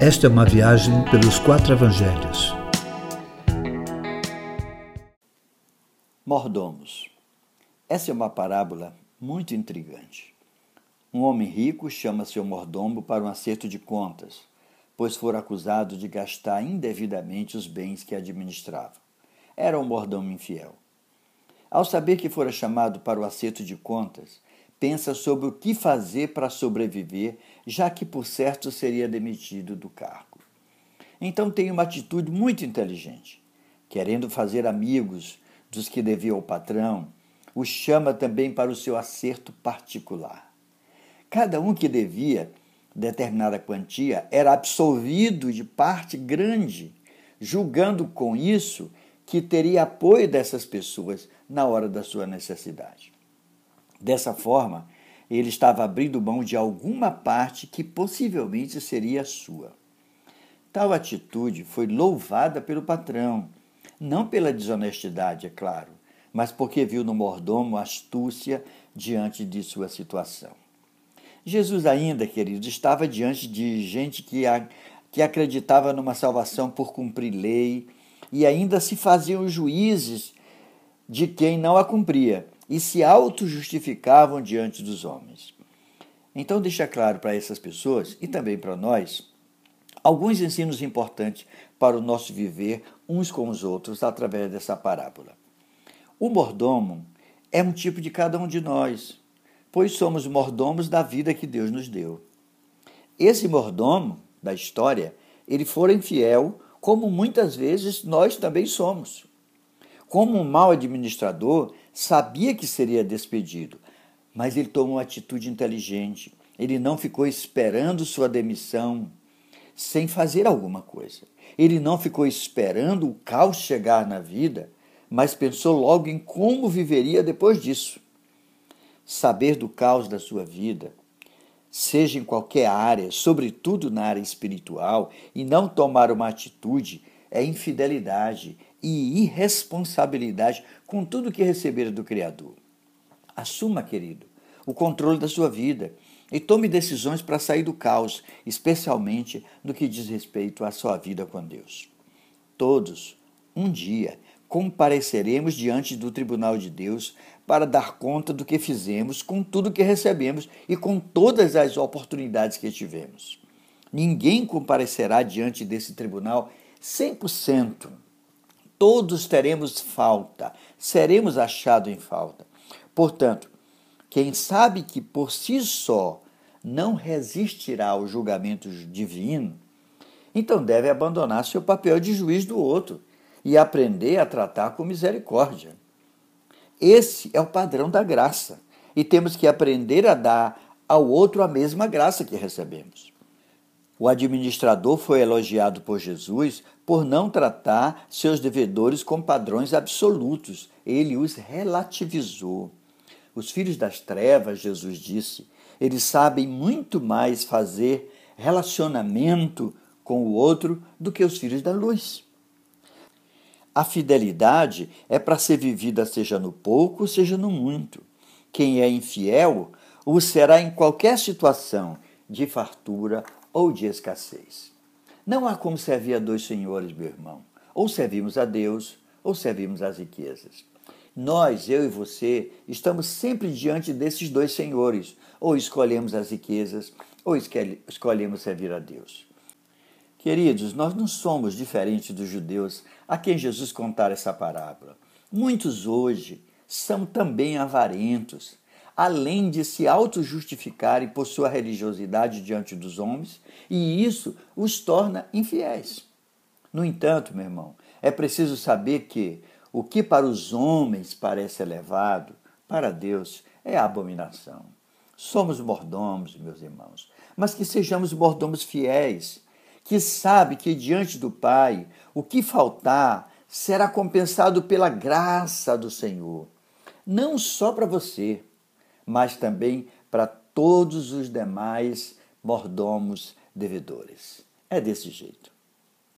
Esta é uma viagem pelos quatro evangelhos. Mordomos. Essa é uma parábola muito intrigante. Um homem rico chama seu mordomo para um acerto de contas, pois fora acusado de gastar indevidamente os bens que administrava. Era um mordomo infiel. Ao saber que fora chamado para o acerto de contas, pensa sobre o que fazer para sobreviver, já que por certo seria demitido do cargo. Então tem uma atitude muito inteligente. Querendo fazer amigos dos que devia ao patrão, o chama também para o seu acerto particular. Cada um que devia determinada quantia era absolvido de parte grande, julgando com isso que teria apoio dessas pessoas na hora da sua necessidade. Dessa forma, ele estava abrindo mão de alguma parte que possivelmente seria sua. Tal atitude foi louvada pelo patrão, não pela desonestidade, é claro, mas porque viu no mordomo astúcia diante de sua situação. Jesus, ainda, queridos, estava diante de gente que, que acreditava numa salvação por cumprir lei e ainda se faziam juízes de quem não a cumpria e se auto-justificavam diante dos homens. Então, deixa claro para essas pessoas e também para nós alguns ensinos importantes para o nosso viver uns com os outros através dessa parábola. O mordomo é um tipo de cada um de nós, pois somos mordomos da vida que Deus nos deu. Esse mordomo da história, ele for infiel, como muitas vezes nós também somos. Como um mau administrador, sabia que seria despedido, mas ele tomou uma atitude inteligente. Ele não ficou esperando sua demissão sem fazer alguma coisa. Ele não ficou esperando o caos chegar na vida, mas pensou logo em como viveria depois disso. Saber do caos da sua vida, seja em qualquer área, sobretudo na área espiritual, e não tomar uma atitude é infidelidade e irresponsabilidade com tudo que receber do Criador. Assuma, querido, o controle da sua vida e tome decisões para sair do caos, especialmente no que diz respeito à sua vida com Deus. Todos, um dia, compareceremos diante do tribunal de Deus para dar conta do que fizemos com tudo que recebemos e com todas as oportunidades que tivemos. Ninguém comparecerá diante desse tribunal 100%. Todos teremos falta, seremos achados em falta. Portanto, quem sabe que por si só não resistirá ao julgamento divino, então deve abandonar seu papel de juiz do outro e aprender a tratar com misericórdia. Esse é o padrão da graça e temos que aprender a dar ao outro a mesma graça que recebemos. O administrador foi elogiado por Jesus por não tratar seus devedores com padrões absolutos. Ele os relativizou. Os filhos das trevas, Jesus disse, eles sabem muito mais fazer relacionamento com o outro do que os filhos da luz. A fidelidade é para ser vivida seja no pouco, seja no muito. Quem é infiel o será em qualquer situação de fartura ou de escassez. Não há como servir a dois senhores, meu irmão. Ou servimos a Deus, ou servimos às riquezas. Nós, eu e você, estamos sempre diante desses dois senhores. Ou escolhemos as riquezas, ou escolhemos servir a Deus. Queridos, nós não somos diferentes dos judeus a quem Jesus contara essa parábola. Muitos hoje são também avarentos, além de se auto-justificarem por sua religiosidade diante dos homens, e isso os torna infiéis. No entanto, meu irmão, é preciso saber que o que para os homens parece elevado, para Deus é abominação. Somos mordomos, meus irmãos, mas que sejamos mordomos fiéis, que sabe que diante do Pai o que faltar será compensado pela graça do Senhor, não só para você, mas também para todos os demais mordomos devedores. É desse jeito.